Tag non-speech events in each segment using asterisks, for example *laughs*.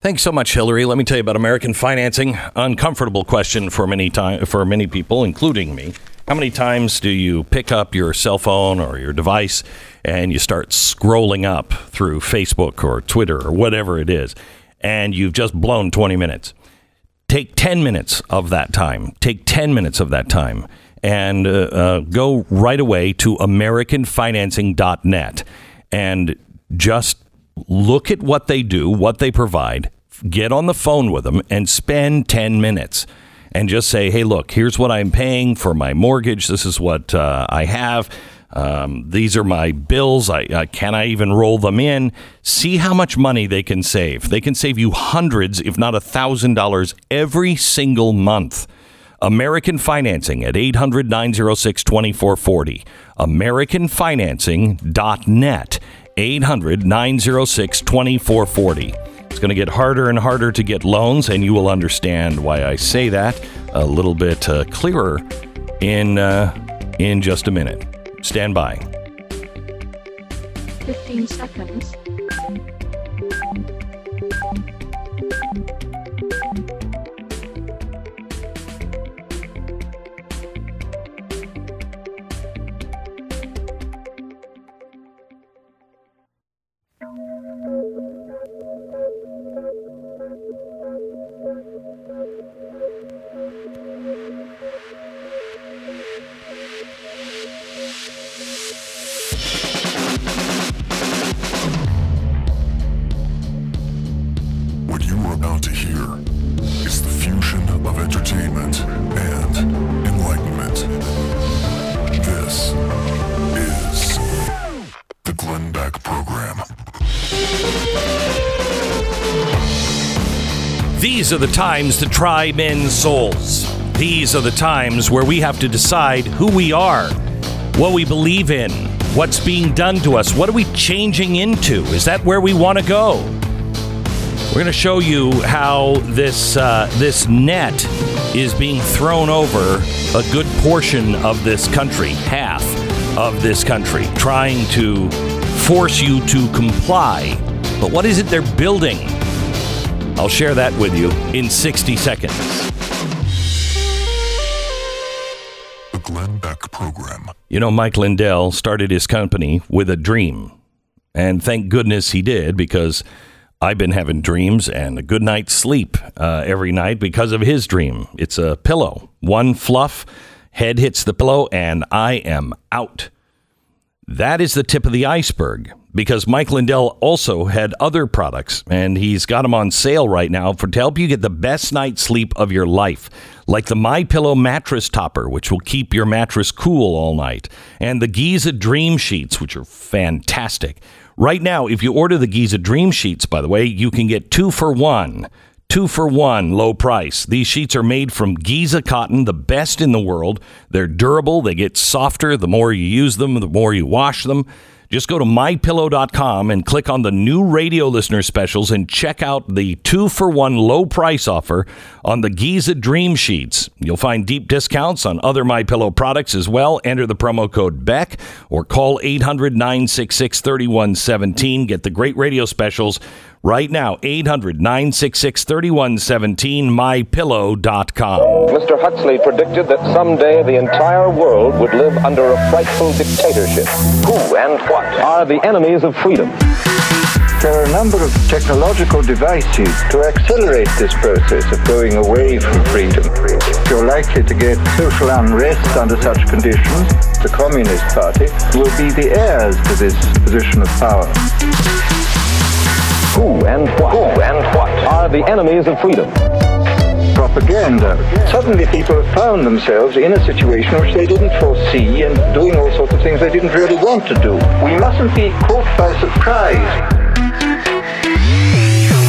Thanks so much, Hillary. Let me tell you about American financing. Uncomfortable question for many time for many people, including me. How many times do you pick up your cell phone or your device and you start scrolling up through Facebook or Twitter or whatever it is, and you've just blown 20 minutes? Take 10 minutes of that time. Take 10 minutes of that time and uh, uh, go right away to AmericanFinancing.net and just look at what they do, what they provide, get on the phone with them, and spend 10 minutes and just say, hey, look, here's what I'm paying for my mortgage. This is what uh, I have. Um, these are my bills. I, uh, can I even roll them in? See how much money they can save. They can save you hundreds, if not a thousand dollars every single month. American Financing at 800 906 2440. AmericanFinancing.net. 800 906 2440. It's going to get harder and harder to get loans, and you will understand why I say that a little bit uh, clearer in, uh, in just a minute. Stand by. 15 seconds. These are the times to try men's souls. These are the times where we have to decide who we are, what we believe in, what's being done to us, what are we changing into? Is that where we want to go? We're going to show you how this uh, this net is being thrown over a good portion of this country, half of this country, trying to force you to comply. But what is it they're building? I'll share that with you in 60 seconds. The Glenn Beck Program. You know, Mike Lindell started his company with a dream. And thank goodness he did because I've been having dreams and a good night's sleep uh, every night because of his dream. It's a pillow. One fluff, head hits the pillow, and I am out. That is the tip of the iceberg because Mike Lindell also had other products and he's got them on sale right now for to help you get the best night's sleep of your life. Like the My Pillow mattress topper, which will keep your mattress cool all night, and the Giza Dream Sheets, which are fantastic. Right now, if you order the Giza Dream Sheets, by the way, you can get two for one. Two for one, low price. These sheets are made from Giza cotton, the best in the world. They're durable, they get softer the more you use them, the more you wash them. Just go to mypillow.com and click on the new radio listener specials and check out the two for one low price offer on the Giza Dream Sheets. You'll find deep discounts on other My Pillow products as well. Enter the promo code BECK or call 800 966 3117. Get the great radio specials right now. 800 966 3117, mypillow.com. Mr. Huxley predicted that someday the entire world would live under a frightful dictatorship. Who and what are the enemies of freedom? There are a number of technological devices to accelerate this process of going away from freedom. If you're likely to get social unrest under such conditions. The Communist Party will be the heirs to this position of power. Who and what? Who and what are the enemies of freedom? Propaganda. Suddenly people have found themselves in a situation which they didn't foresee and doing all sorts of things they didn't really want to do. We mustn't be caught by surprise.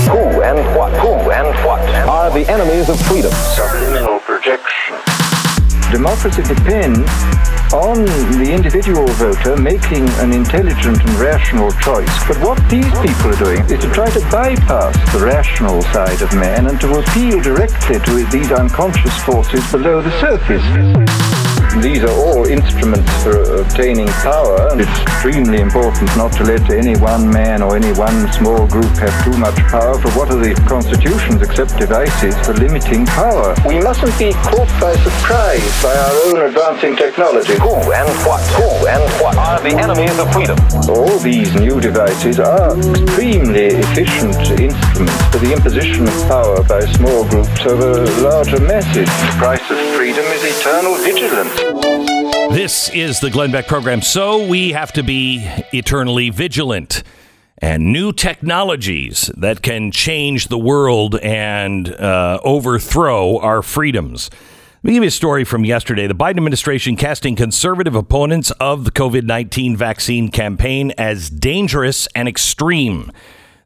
Who and what? Who and what are the enemies of freedom? Subliminal projection. Democracy depends on the individual voter making an intelligent and rational choice. But what these people are doing is to try to bypass the rational side of man and to appeal directly to these unconscious forces below the surface. These are all instruments for obtaining power, and it's extremely important not to let any one man or any one small group have too much power, for what are the constitutions except devices for limiting power? We mustn't be caught by surprise by our own advancing technology. Who and what? Who and what are the enemies of freedom? All these new devices are extremely efficient instruments for the imposition of power by small groups over larger masses. The eternal vigilance. This is the Glenn Beck program. So we have to be eternally vigilant. And new technologies that can change the world and uh, overthrow our freedoms. Let me give you a story from yesterday. The Biden administration casting conservative opponents of the COVID 19 vaccine campaign as dangerous and extreme.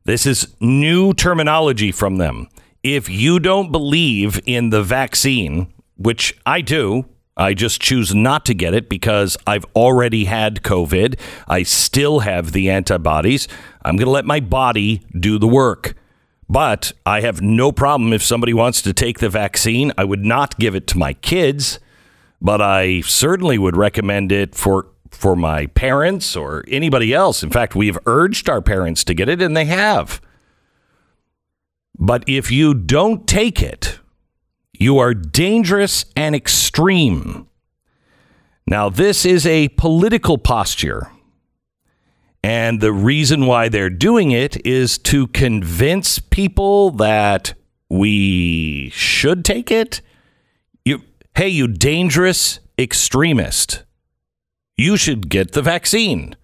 This is new terminology from them. If you don't believe in the vaccine, which I do, I just choose not to get it because I've already had COVID. I still have the antibodies. I'm going to let my body do the work. But I have no problem if somebody wants to take the vaccine. I would not give it to my kids, but I certainly would recommend it for for my parents or anybody else. In fact, we've urged our parents to get it and they have. But if you don't take it, you are dangerous and extreme. Now, this is a political posture. And the reason why they're doing it is to convince people that we should take it. You, hey, you dangerous extremist, you should get the vaccine.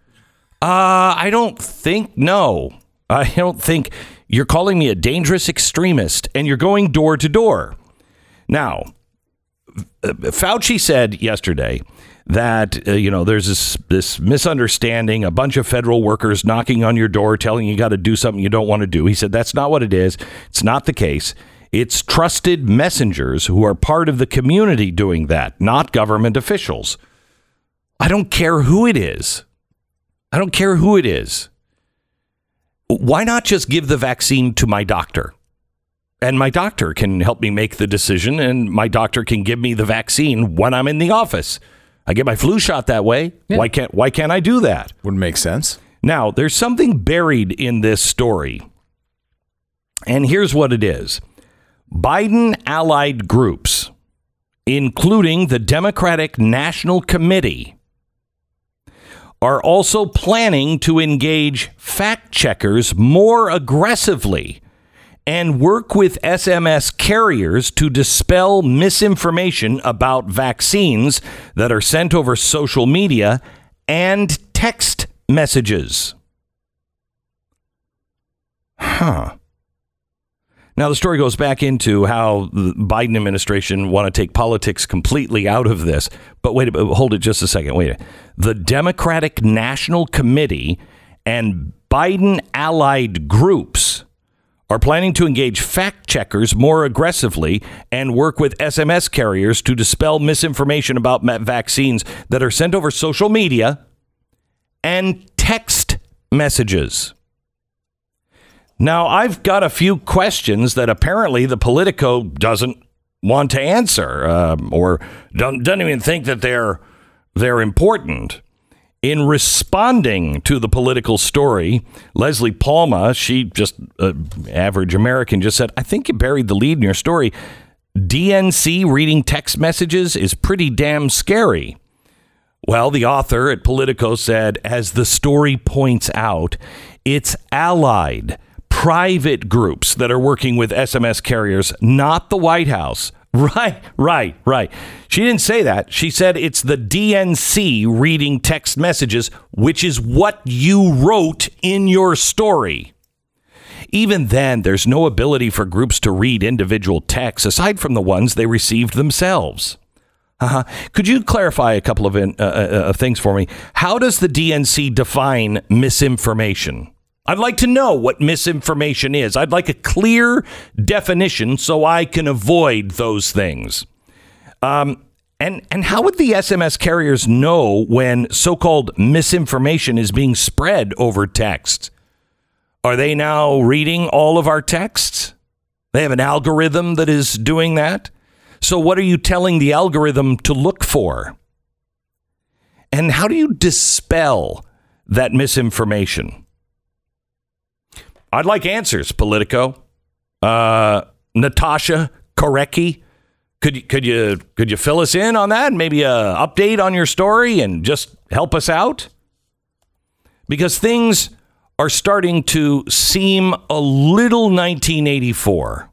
Uh, I don't think, no. I don't think you're calling me a dangerous extremist and you're going door to door. Now, Fauci said yesterday that uh, you know there's this this misunderstanding a bunch of federal workers knocking on your door telling you got to do something you don't want to do. He said that's not what it is. It's not the case. It's trusted messengers who are part of the community doing that not government officials. I don't care who it is. I don't care who it is. Why not just give the vaccine to my doctor and my doctor can help me make the decision and my doctor can give me the vaccine when I'm in the office. I get my flu shot that way. Yeah. Why can't why can't I do that? Wouldn't make sense. Now, there's something buried in this story. And here's what it is. Biden allied groups, including the Democratic National Committee, are also planning to engage fact checkers more aggressively and work with SMS carriers to dispel misinformation about vaccines that are sent over social media and text messages. Huh. Now the story goes back into how the Biden administration want to take politics completely out of this. But wait, hold it just a second. Wait. The Democratic National Committee and Biden allied groups are planning to engage fact checkers more aggressively and work with SMS carriers to dispel misinformation about vaccines that are sent over social media and text messages. Now, I've got a few questions that apparently the Politico doesn't want to answer um, or don't, doesn't even think that they're, they're important. In responding to the Politico story, Leslie Palma, she just uh, average American, just said, "I think you buried the lead in your story. DNC reading text messages is pretty damn scary." Well, the author at Politico said, as the story points out, it's allied private groups that are working with SMS carriers, not the White House. *laughs* Right, right, right. She didn't say that. She said it's the DNC reading text messages, which is what you wrote in your story. Even then, there's no ability for groups to read individual texts aside from the ones they received themselves. Uh-huh. Could you clarify a couple of in, uh, uh, uh, things for me? How does the DNC define misinformation? I'd like to know what misinformation is. I'd like a clear definition so I can avoid those things. Um, and and how would the SMS carriers know when so-called misinformation is being spread over text? Are they now reading all of our texts? They have an algorithm that is doing that. So what are you telling the algorithm to look for? And how do you dispel that misinformation? I'd like answers, Politico. Uh, Natasha Korecki, could you, could you could you fill us in on that? Maybe a update on your story and just help us out because things are starting to seem a little 1984.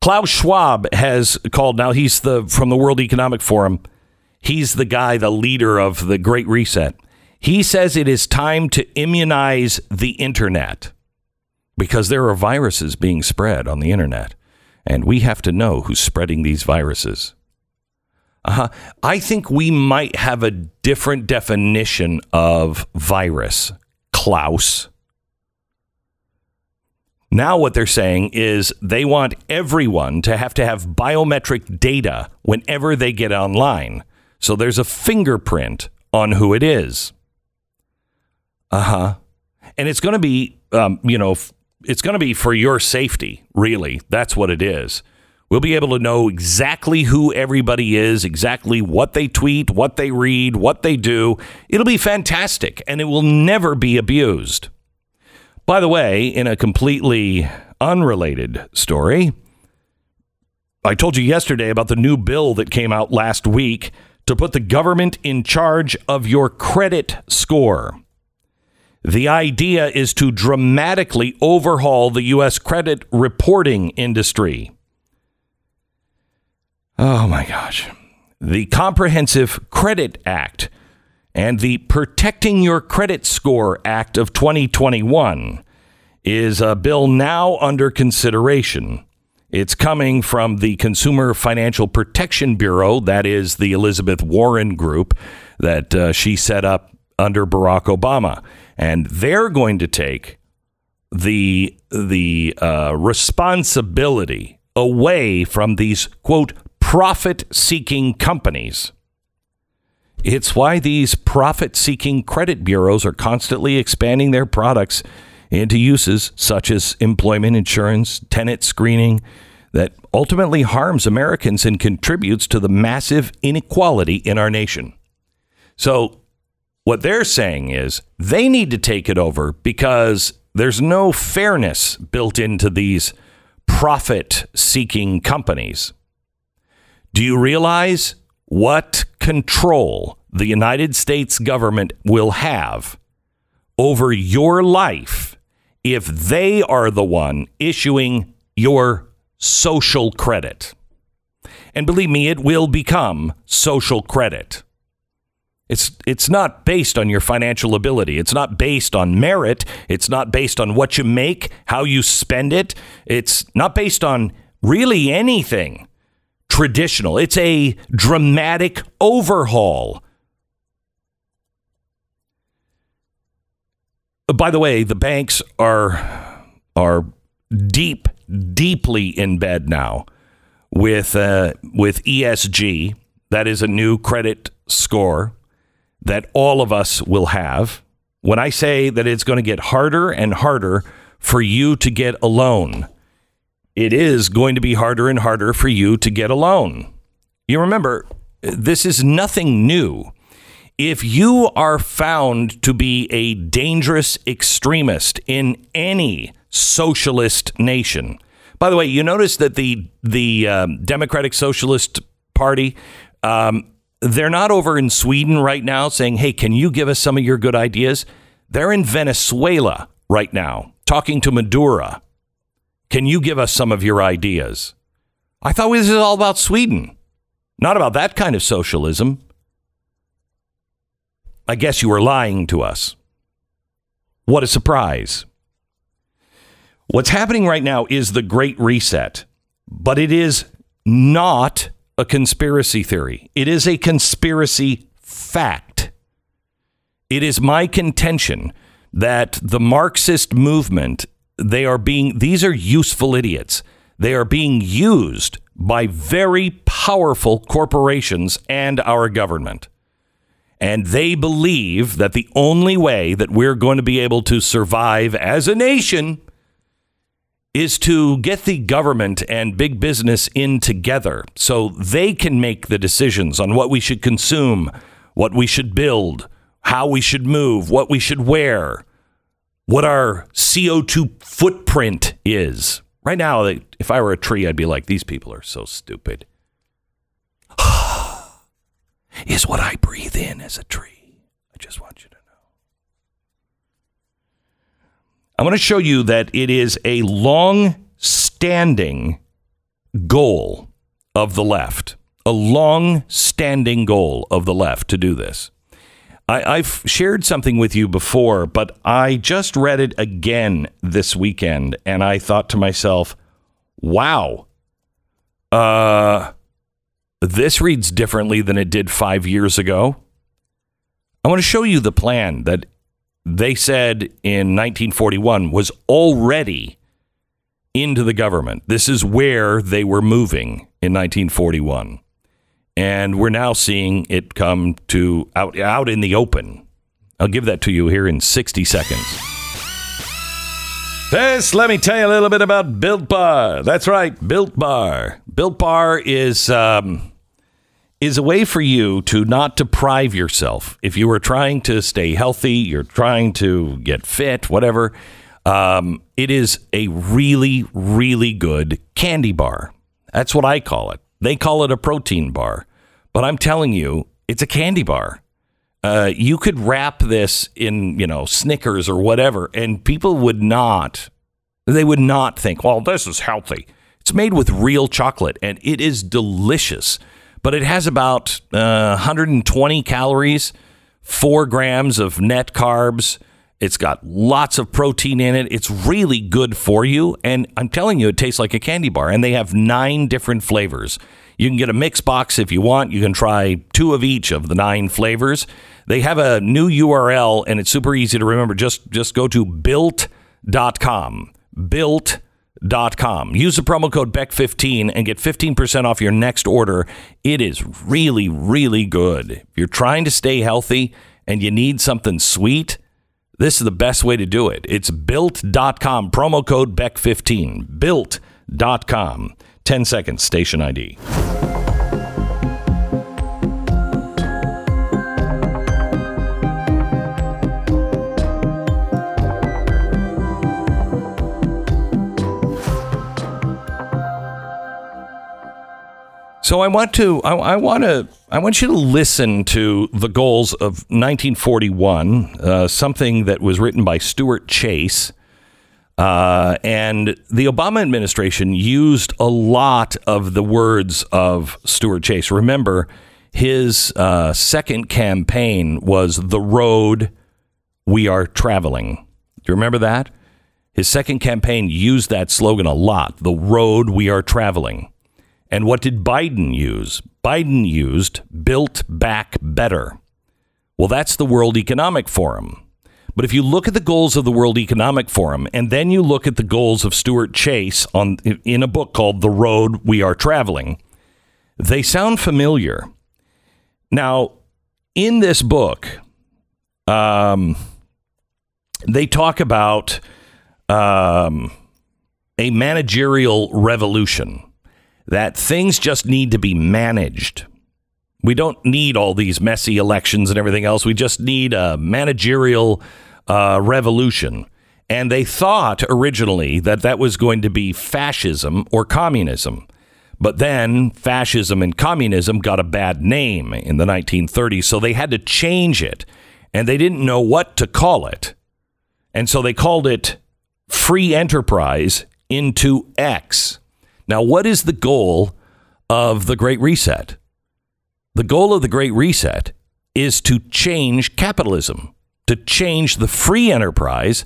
Klaus Schwab has called now he's the from the World Economic Forum. He's the guy, the leader of the Great Reset. He says it is time to immunize the internet because there are viruses being spread on the internet and we have to know who's spreading these viruses. Uh-huh. I think we might have a different definition of virus, Klaus. Now, what they're saying is they want everyone to have to have biometric data whenever they get online. So there's a fingerprint on who it is. Uh huh. And it's going to be, um, you know, it's going to be for your safety, really. That's what it is. We'll be able to know exactly who everybody is, exactly what they tweet, what they read, what they do. It'll be fantastic and it will never be abused. By the way, in a completely unrelated story, I told you yesterday about the new bill that came out last week to put the government in charge of your credit score. The idea is to dramatically overhaul the U.S. credit reporting industry. Oh my gosh. The Comprehensive Credit Act and the Protecting Your Credit Score Act of 2021 is a bill now under consideration. It's coming from the Consumer Financial Protection Bureau, that is the Elizabeth Warren group that uh, she set up under Barack Obama, and they're going to take the the uh, responsibility away from these quote profit seeking companies it's why these profit seeking credit bureaus are constantly expanding their products into uses such as employment insurance, tenant screening, that ultimately harms Americans and contributes to the massive inequality in our nation. So, what they're saying is they need to take it over because there's no fairness built into these profit seeking companies. Do you realize what control the United States government will have over your life if they are the one issuing your social credit. And believe me, it will become social credit. It's, it's not based on your financial ability. It's not based on merit. It's not based on what you make, how you spend it. It's not based on really anything traditional. It's a dramatic overhaul. By the way, the banks are are deep, deeply in bed now with uh, with ESG. That is a new credit score that all of us will have. When I say that it's going to get harder and harder for you to get a loan, it is going to be harder and harder for you to get a loan. You remember, this is nothing new. If you are found to be a dangerous extremist in any socialist nation, by the way, you notice that the the um, Democratic Socialist Party, um, they're not over in Sweden right now saying, "Hey, can you give us some of your good ideas?" They're in Venezuela right now talking to Maduro can you give us some of your ideas? I thought this was all about Sweden, not about that kind of socialism. I guess you were lying to us. What a surprise. What's happening right now is the Great Reset, but it is not a conspiracy theory. It is a conspiracy fact. It is my contention that the Marxist movement they are being these are useful idiots. They are being used by very powerful corporations and our government. And they believe that the only way that we're going to be able to survive as a nation is to get the government and big business in together so they can make the decisions on what we should consume, what we should build, how we should move, what we should wear, what our CO2 footprint is. Right now, if I were a tree, I'd be like, these people are so stupid. *sighs* is what I breathe in as a tree. I just want you to know. I want to show you that it is a long standing goal of the left, a long standing goal of the left to do this. I, have shared something with you before, but I just read it again this weekend, and I thought to myself, wow, uh, this reads differently than it did five years ago. I want to show you the plan that they said in 1941 was already into the government. This is where they were moving in 1941 and we're now seeing it come to out out in the open. I'll give that to you here in 60 seconds. First, let me tell you a little bit about Built Bar. That's right, Built Bar. Built Bar is um, is a way for you to not deprive yourself. If you are trying to stay healthy, you're trying to get fit, whatever. Um, it is a really, really good candy bar. That's what I call it. They call it a protein bar, but I'm telling you, it's a candy bar. Uh, you could wrap this in, you know, Snickers or whatever, and people would not, they would not think, well, this is healthy. It's made with real chocolate, and it is delicious. But it has about uh, 120 calories, four grams of net carbs. It's got lots of protein in it. It's really good for you. And I'm telling you, it tastes like a candy bar. And they have nine different flavors. You can get a mix box if you want. You can try two of each of the nine flavors. They have a new URL and it's super easy to remember. Just just go to built.com. Built.com. Use the promo code BECK15 and get 15% off your next order. It is really, really good. If you're trying to stay healthy and you need something sweet, this is the best way to do it. It's built.com, promo code BECK15. Built.com. 10 seconds, station ID. So I want to, I, I, want to, I want you to listen to the goals of 1941, uh, something that was written by Stuart Chase. Uh, and the Obama administration used a lot of the words of Stuart Chase. Remember, his uh, second campaign was The Road We Are Traveling. Do you remember that? His second campaign used that slogan a lot The Road We Are Traveling. And what did Biden use? Biden used Build Back Better. Well, that's the World Economic Forum. But if you look at the goals of the World Economic Forum and then you look at the goals of Stuart Chase on in a book called The Road We Are Traveling, they sound familiar. Now, in this book, um, they talk about um, a managerial revolution that things just need to be managed. We don't need all these messy elections and everything else. We just need a managerial uh, revolution. And they thought originally that that was going to be fascism or communism. But then fascism and communism got a bad name in the 1930s, so they had to change it. And they didn't know what to call it. And so they called it free enterprise into X. Now, what is the goal of the Great Reset? The goal of the Great Reset is to change capitalism, to change the free enterprise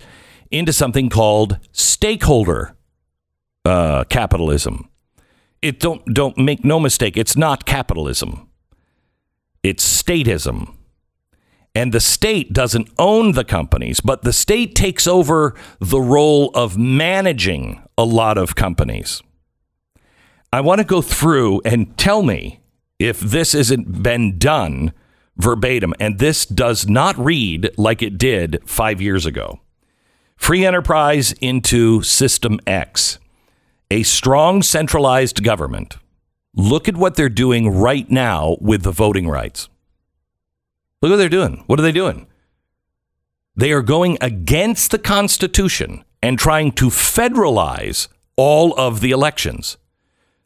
into something called stakeholder uh, capitalism. It don't don't make no mistake. It's not capitalism. It's statism. And the state doesn't own the companies, but the state takes over the role of managing a lot of companies. I want to go through and tell me if this hasn't been done verbatim. And this does not read like it did five years ago. Free enterprise into System X. a strong centralized government. Look at what they're doing right now with the voting rights. Look what they're doing. What are they doing? They are going against the Constitution and trying to federalize all of the elections.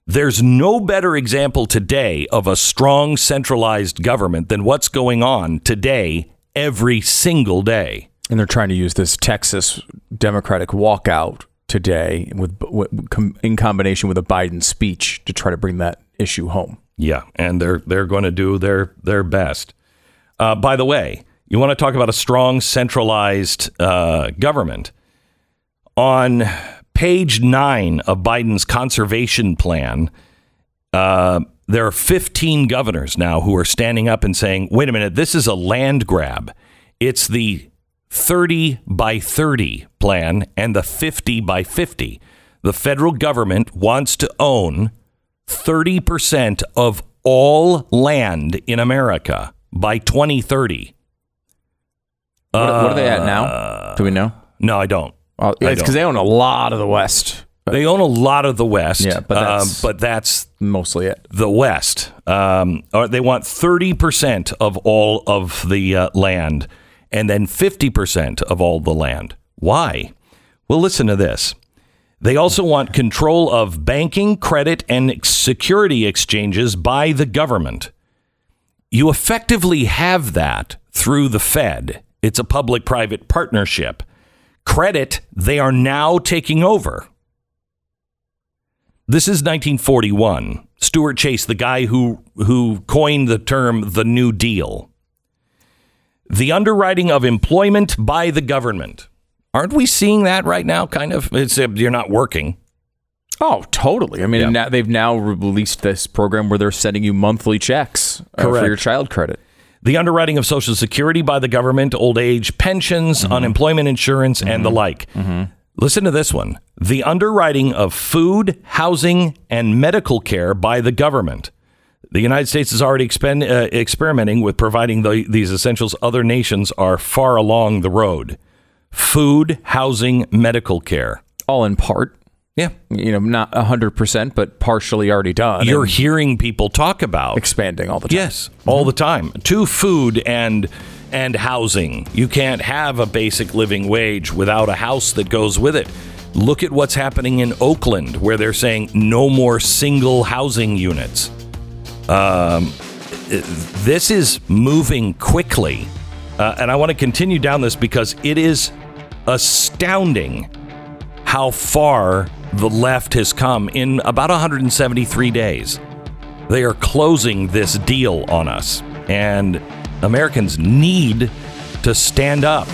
There's no better example today of a strong centralized government than what's going on today every single day. And they're trying to use this Texas Democratic walkout today with, in combination with a Biden speech to try to bring that issue home. Yeah, and they're they're going to do their their best. Uh, by the way, you want to talk about a strong centralized uh, government on page nine of Biden's conservation plan. Uh, there are 15 governors now who are standing up and saying, wait a minute, this is a land grab. It's the 30 by 30 plan and the 50 by 50. The federal government wants to own 30% of all land in America by 2030. What, what are they at now? Do we know? No, I don't. Well, it's because they own a lot of the West. They own a lot of the West. Yeah, but that's- um, but that's Mostly it. the West. Um, or they want 30% of all of the uh, land and then 50% of all the land. Why? Well, listen to this. They also want control of banking, credit, and security exchanges by the government. You effectively have that through the Fed. It's a public private partnership. Credit, they are now taking over. This is 1941. Stuart Chase, the guy who who coined the term the New Deal. The underwriting of employment by the government. Aren't we seeing that right now? Kind of. It's uh, you're not working. Oh, totally. I mean, Yeah. now, they've now released this program where they're sending you monthly checks uh, for your child credit. The underwriting of Social Security by the government, old age pensions, mm-hmm. unemployment insurance, and the mm-hmm. like. Mm-hmm. Listen to this one the underwriting of food, housing, and medical care by the government. The United States is already expend, uh, experimenting with providing the, these essentials. Other nations are far along the road. Food, housing, medical care. All in part. Yeah. You know, not 100%, but partially already done. You're hearing people talk about expanding all the time. Yes, all the time. To food and and housing. You can't have a basic living wage without a house that goes with it. Look at what's happening in Oakland, where they're saying no more single housing units. Um, this is moving quickly, uh, and I want to continue down this because it is astounding how far the left has come in about 173 days. They are closing this deal on us, and Americans need to stand up.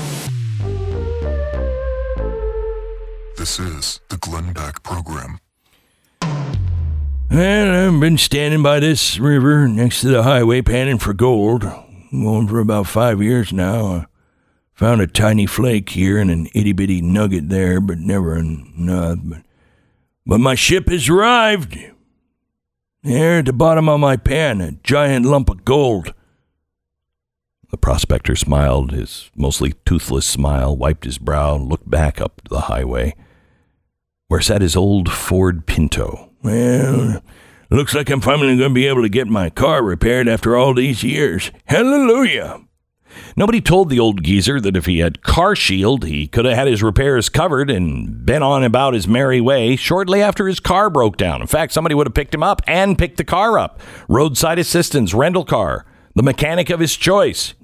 This is the Glenn Beck Program. Well, I've been standing by this river next to the highway panning for gold. Going for about five years now. I found a tiny flake here and an itty bitty nugget there, but never enough. But, but my ship has arrived. There at the bottom of my pan, a giant lump of gold. The prospector smiled, his mostly toothless smile, wiped his brow, and looked back up the highway where sat his old Ford Pinto. Well, looks like I'm finally going to be able to get my car repaired after all these years. Hallelujah! Nobody told the old geezer that if he had Car Shield, he could have had his repairs covered and been on about his merry way shortly after his car broke down. In fact, somebody would have picked him up and picked the car up. Roadside assistance, rental car, the mechanic of his choice.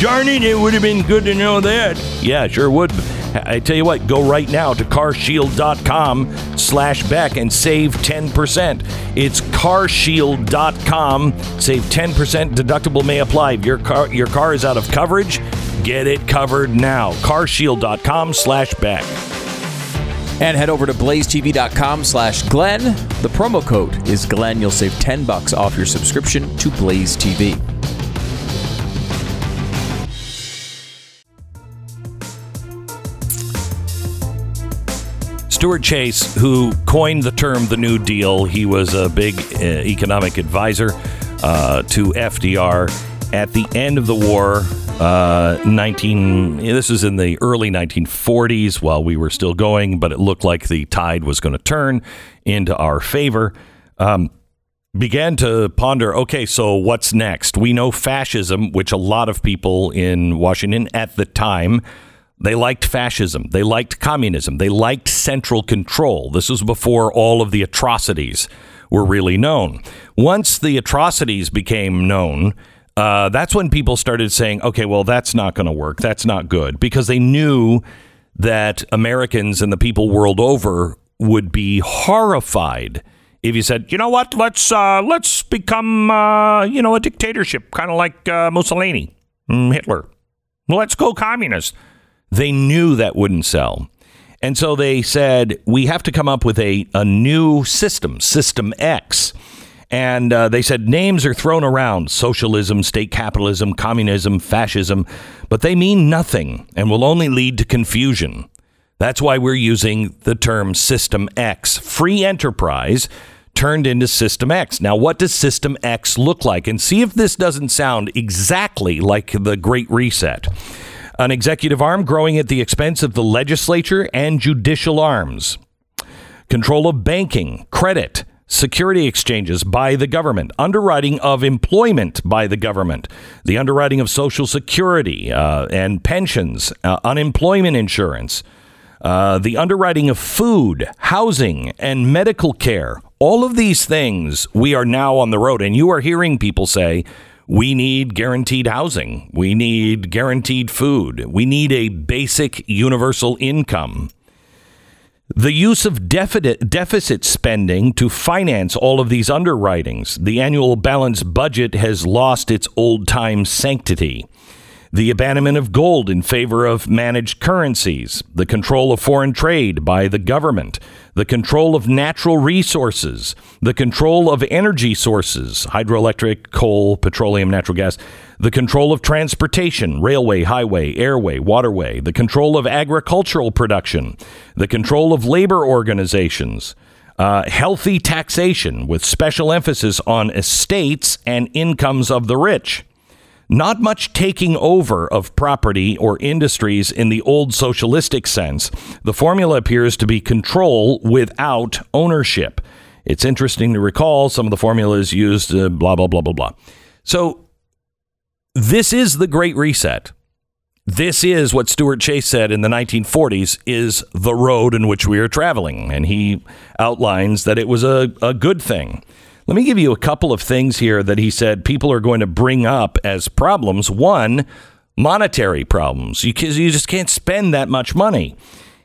Darn it, it would have been good to know that. Yeah, sure would. I tell you what, go right now to carshield.com slash Beck and save 10%. It's carshield.com. Save 10%. Deductible may apply. If your car, your car is out of coverage, get it covered now. carshield.com slash Beck. And head over to blazetv.com slash Glenn. The promo code is Glenn. You'll save 10 bucks off your subscription to Blaze TV. Stuart Chase, who coined the term the New Deal, he was a big uh, economic advisor uh, to FDR. At the end of the war, Uh, 19. This is in the early 1940s while we were still going, but it looked like the tide was going to turn into our favor. Um, began to ponder okay, so what's next? We know fascism, which a lot of people in Washington at the time. They liked fascism. They liked communism. They liked central control. This was before all of the atrocities were really known. Once the atrocities became known, uh, that's when people started saying, okay, well, that's not going to work. That's not good because they knew that Americans and the people world over would be horrified if you said, you know what, let's uh, let's become uh, you know a dictatorship, kind of like uh, Mussolini, mm, Hitler. Let's go communist. They knew that wouldn't sell. And so they said, we have to come up with a, a new system, System X. And uh, they said names are thrown around socialism, state capitalism, communism, fascism, but they mean nothing and will only lead to confusion. That's why we're using the term System X. Free enterprise turned into System X. Now, what does System X look like? And see if this doesn't sound exactly like the Great Reset. An executive arm growing at the expense of the legislature and judicial arms. Control of banking, credit, security exchanges by the government, underwriting of employment by the government, the underwriting of Social Security uh, and pensions, uh, unemployment insurance, uh, the underwriting of food, housing, and medical care. All of these things we are now on the road, and you are hearing people say, we need guaranteed housing. We need guaranteed food. We need a basic universal income. The use of deficit, spending to finance all of these underwritings. The annual balanced budget has lost its old time sanctity. The abandonment of gold in favor of managed currencies. The control of foreign trade by the government. The control of natural resources. The control of energy sources hydroelectric, coal, petroleum, natural gas the control of transportation, railway, highway, airway, waterway, the control of agricultural production, the control of labor organizations, uh, healthy taxation with special emphasis on estates and incomes of the rich. Not much taking over of property or industries in the old socialistic sense. The formula appears to be control without ownership. It's interesting to recall some of the formulas used, uh, blah, blah, blah, blah, blah. So this is the Great Reset. This is what Stuart Chase said in the 1940s is the road in which we are traveling. And he outlines that it was a, a good thing. Let me give you a couple of things here that he said people are going to bring up as problems. One, monetary problems. You, you just can't spend that much money.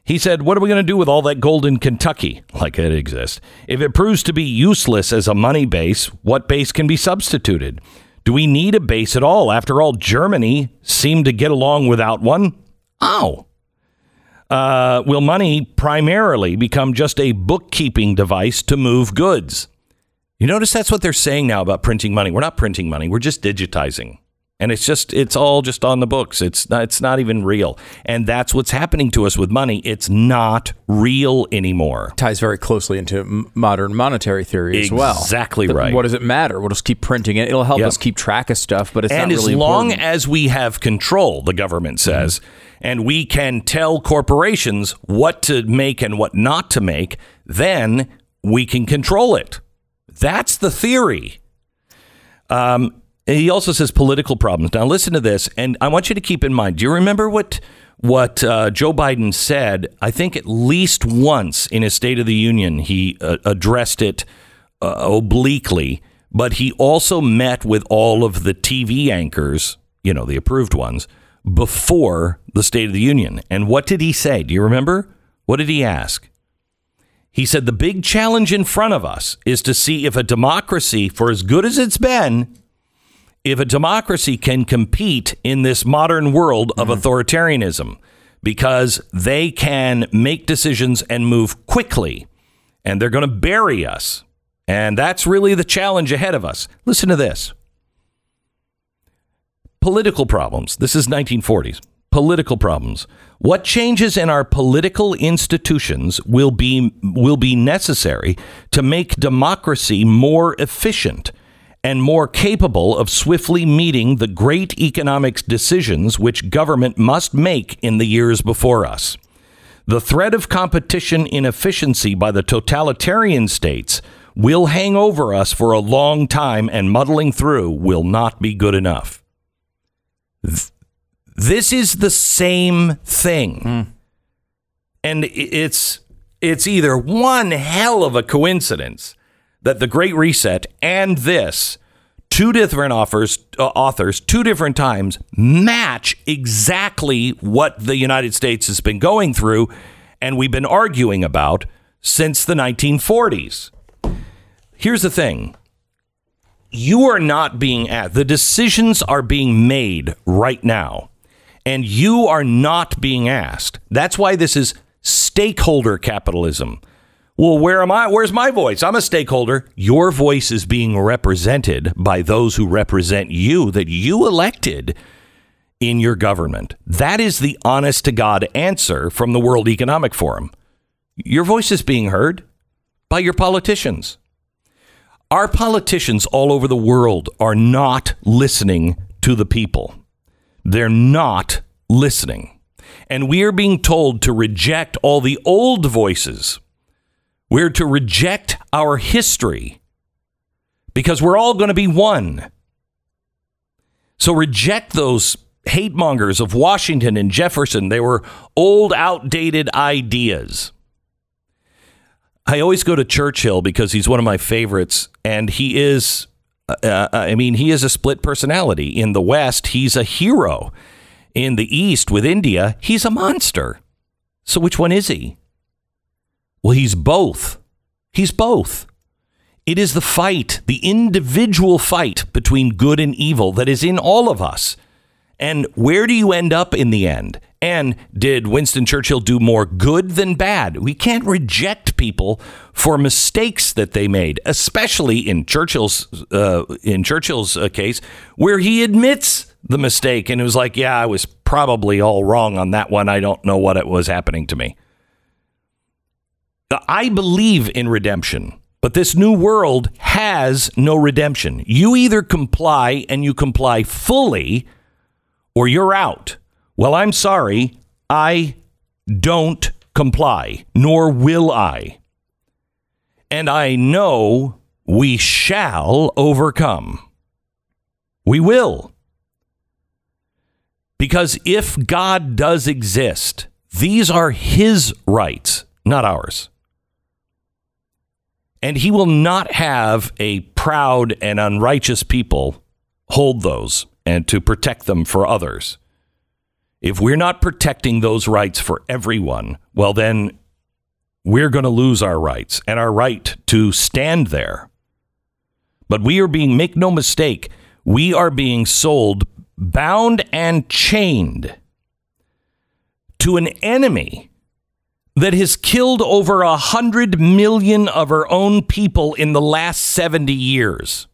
He said, What are we going to do with all that gold in Kentucky? *laughs* Like it exists. If it proves to be useless as a money base, what base can be substituted? Do we need a base at all? After all, Germany seemed to get along without one. Oh. Uh, will money primarily become just a bookkeeping device to move goods? You notice that's what they're saying now about printing money. We're not printing money, we're just digitizing. And it's just it's all just on the books. It's not, it's not even real. And that's what's happening to us with money. It's not real anymore. Ties very closely into modern monetary theory as well. Exactly right. What does it matter? We'll just keep printing it. It'll help Yep. us keep track of stuff, but it's not real. and not as long important. as we have control, the government mm-hmm. says, and we can tell corporations what to make and what not to make, then we can control it. That's the theory. Um, he also says political problems. Now, listen to this, and I want you to keep in mind. Do you remember what what uh, Joe Biden said? I think at least once in his State of the Union, he uh, addressed it uh, obliquely, but he also met with all of the TV anchors, you know, the approved ones, before the State of the Union. And what did he say? Do you remember? What did he ask? He said the big challenge in front of us is to see if a democracy, for as good as it's been, if a democracy can compete in this modern world of mm-hmm. authoritarianism because they can make decisions and move quickly and they're going to bury us. And that's really the challenge ahead of us. Listen to this political problems. This is 1940s. Political problems. What changes in our political institutions will be will be necessary to make democracy more efficient and more capable of swiftly meeting the great economic decisions which government must make in the years before us. The threat of competition inefficiency by the totalitarian states will hang over us for a long time, and muddling through will not be good enough. This is the same thing. And it's it's either one hell of a coincidence that the Great Reset and this two different offers uh, authors two different times match exactly what the United States has been going through and we've been arguing about since the 1940s. Here's the thing. You are not being at the decisions are being made right now and you are not being asked. That's why this is stakeholder capitalism. Well, where am I? Where's my voice? I'm a stakeholder. Your voice is being represented by those who represent you that you elected in your government. That is the honest to God answer from the World Economic Forum. Your voice is being heard by your politicians. Our politicians all over the world are not listening to the people. They're not listening. And we are being told to reject all the old voices. We're to reject our history because we're all going to be one. So reject those hate mongers of Washington and Jefferson. They were old, outdated ideas. I always go to Churchill because he's one of my favorites, and he is, uh, I mean, he is a split personality. In the West, he's a hero. In the East, with India, he's a monster. So which one is he? Well, he's both. He's both. It is the fight, the individual fight between good and evil that is in all of us. And where do you end up in the end? And did Winston Churchill do more good than bad? We can't reject people for mistakes that they made, especially in Churchill's uh, in Churchill's uh, case, where he admits the mistake and it was like, "Yeah, I was probably all wrong on that one. I don't know what it was happening to me." I believe in redemption, but this new world has no redemption. You either comply and you comply fully or you're out. Well, I'm sorry, I don't comply, nor will I. And I know we shall overcome. We will. Because if God does exist, these are his rights, not ours. And he will not have a proud and unrighteous people hold those and to protect them for others. If we're not protecting those rights for everyone, well, then we're going to lose our rights and our right to stand there. But we are being, make no mistake, we are being sold bound and chained to an enemy that has killed over a hundred million of our own people in the last 70 years.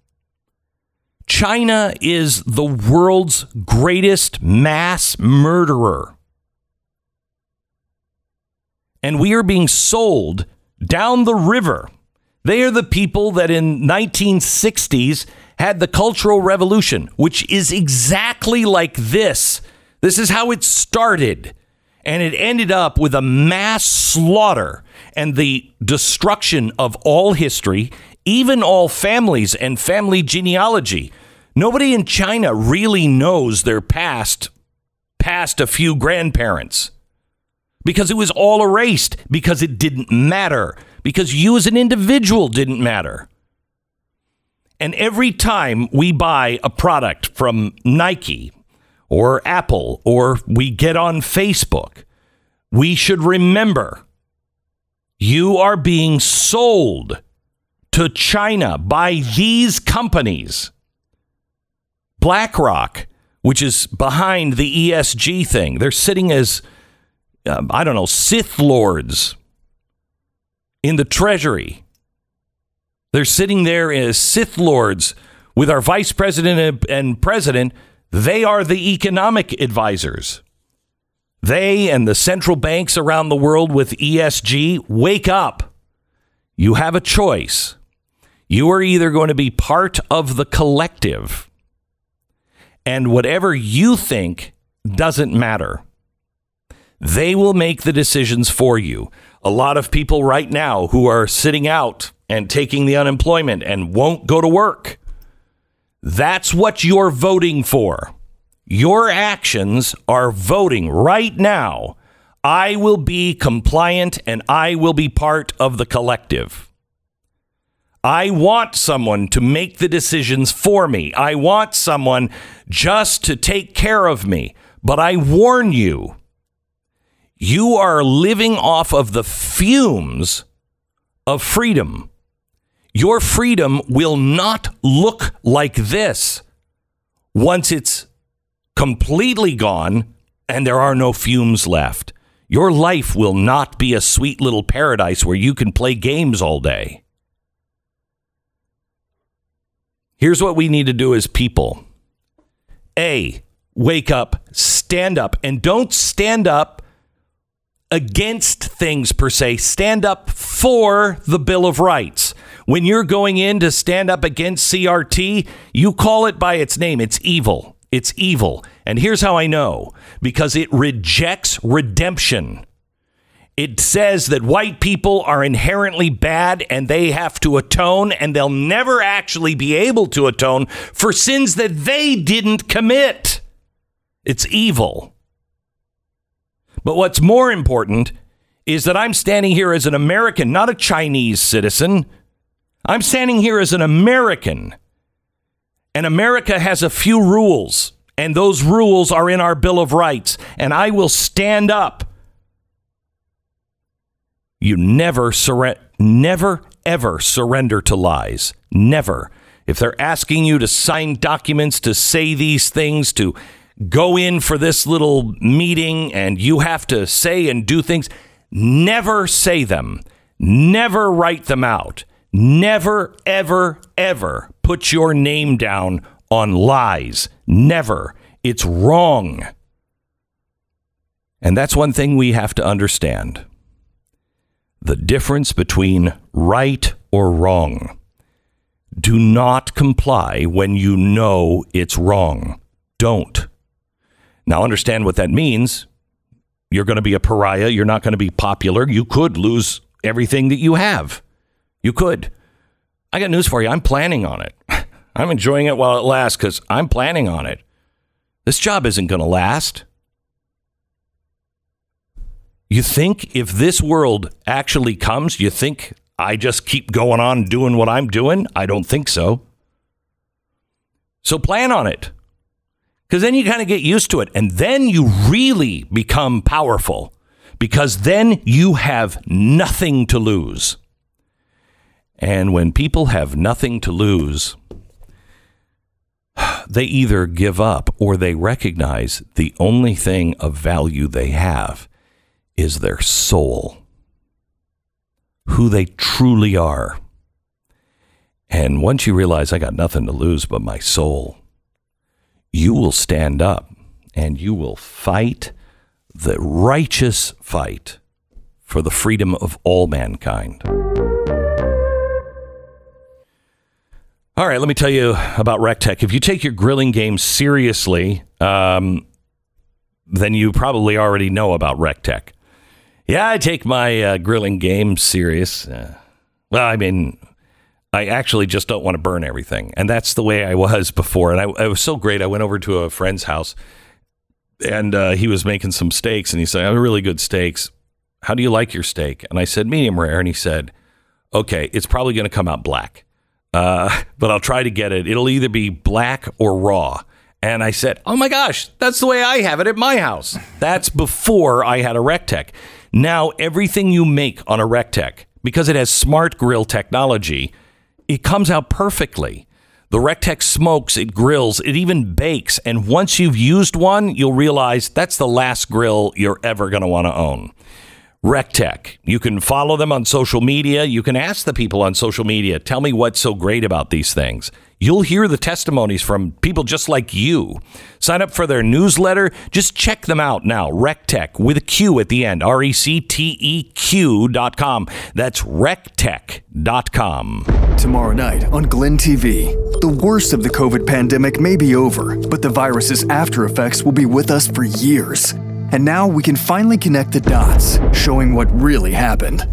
China is the world's greatest mass murderer. And we are being sold down the river. They are the people that in 1960s had the Cultural Revolution, which is exactly like this. This is how it started. And it ended up with a mass slaughter and the destruction of all history, even all families and family genealogy. Nobody in China really knows their past, past a few grandparents because it was all erased, because it didn't matter, because you as an individual didn't matter. And every time we buy a product from Nike or Apple or we get on Facebook, we should remember you are being sold to China by these companies. BlackRock, which is behind the ESG thing, they're sitting as, um, I don't know, Sith lords in the Treasury. They're sitting there as Sith lords with our vice president and- and president. They are the economic advisors. They and the central banks around the world with ESG wake up. You have a choice. You are either going to be part of the collective, and whatever you think doesn't matter. They will make the decisions for you. A lot of people right now who are sitting out and taking the unemployment and won't go to work. That's what you're voting for. Your actions are voting right now. I will be compliant and I will be part of the collective. I want someone to make the decisions for me. I want someone just to take care of me. But I warn you, you are living off of the fumes of freedom. Your freedom will not look like this once it's completely gone and there are no fumes left. Your life will not be a sweet little paradise where you can play games all day. Here's what we need to do as people A, wake up, stand up, and don't stand up against things per se, stand up for the Bill of Rights. When you're going in to stand up against CRT, you call it by its name. It's evil. It's evil. And here's how I know because it rejects redemption. It says that white people are inherently bad and they have to atone, and they'll never actually be able to atone for sins that they didn't commit. It's evil. But what's more important is that I'm standing here as an American, not a Chinese citizen. I'm standing here as an American. And America has a few rules, and those rules are in our Bill of Rights. And I will stand up. You never surrender, never, ever surrender to lies. Never. If they're asking you to sign documents to say these things, to go in for this little meeting and you have to say and do things. Never say them. Never write them out. Never, ever, ever put your name down on lies. Never. It's wrong. And that's one thing we have to understand the difference between right or wrong. Do not comply when you know it's wrong. Don't. Now, understand what that means. You're going to be a pariah. You're not going to be popular. You could lose everything that you have. You could. I got news for you. I'm planning on it. *laughs* I'm enjoying it while it lasts because I'm planning on it. This job isn't going to last. You think if this world actually comes, you think I just keep going on doing what I'm doing? I don't think so. So plan on it because then you kind of get used to it. And then you really become powerful because then you have nothing to lose. And when people have nothing to lose, *sighs* they either give up or they recognize the only thing of value they have is their soul, who they truly are. And once you realize I got nothing to lose but my soul, you will stand up and you will fight the righteous fight for the freedom of all mankind. All right, let me tell you about Recteq. If you take your grilling game seriously, um, then you probably already know about Recteq. Yeah, I take my uh, grilling game serious. Uh, well, I mean, I actually just don't want to burn everything. And that's the way I was before. And I, it was so great. I went over to a friend's house and uh, he was making some steaks and he said, I have really good steaks. How do you like your steak? And I said, medium rare. And he said, okay, it's probably going to come out black, uh, *laughs* but I'll try to get it. It'll either be black or raw. And I said, oh my gosh, that's the way I have it at my house. That's before I had a Recteq. Now, everything you make on a Recteq, because it has smart grill technology, it comes out perfectly. The Recteq smokes, it grills, it even bakes. And once you've used one, you'll realize that's the last grill you're ever going to want to own. Recteq. You can follow them on social media. You can ask the people on social media, tell me what's so great about these things. You'll hear the testimonies from people just like you. Sign up for their newsletter. Just check them out now. Recteq with a Q at the end. R E C T E Q dot com. That's Recteq dot com. tomorrow night on Glenn TV. The worst of the COVID pandemic may be over, but the virus's after effects will be with us for years. And now we can finally connect the dots, showing what really happened.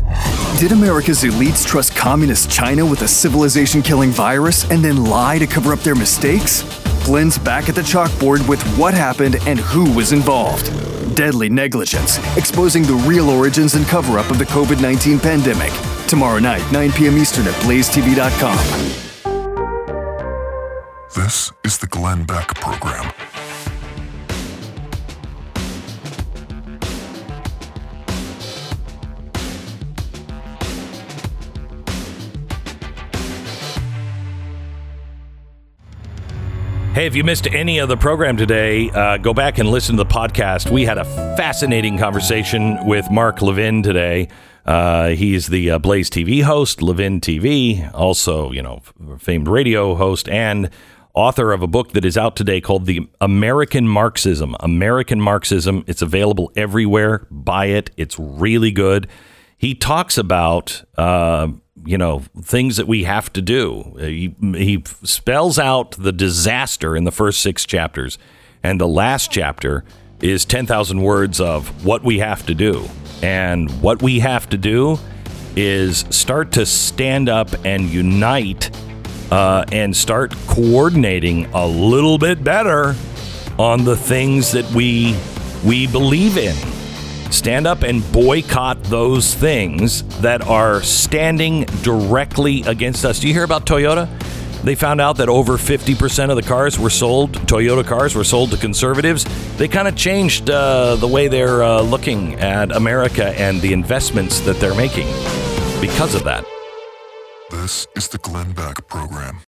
Did America's elites trust communist China with a civilization killing virus and then lie to cover up their mistakes? Glenn's back at the chalkboard with what happened and who was involved. Deadly negligence, exposing the real origins and cover up of the COVID 19 pandemic. Tomorrow night, 9 p.m. Eastern at blazetv.com. This is the Glenn Beck Program. Hey, if you missed any of the program today, uh, go back and listen to the podcast. We had a fascinating conversation with Mark Levin today. Uh, he's the uh, Blaze TV host, Levin TV, also, you know, famed radio host and author of a book that is out today called The American Marxism. American Marxism. It's available everywhere. Buy it. It's really good. He talks about uh, you know things that we have to do. He, he spells out the disaster in the first six chapters, and the last chapter is ten thousand words of what we have to do. And what we have to do is start to stand up and unite uh, and start coordinating a little bit better on the things that we we believe in. Stand up and boycott those things that are standing directly against us. Do you hear about Toyota? They found out that over 50% of the cars were sold, Toyota cars were sold to conservatives. They kind of changed uh, the way they're uh, looking at America and the investments that they're making because of that. This is the Glenn Beck Program.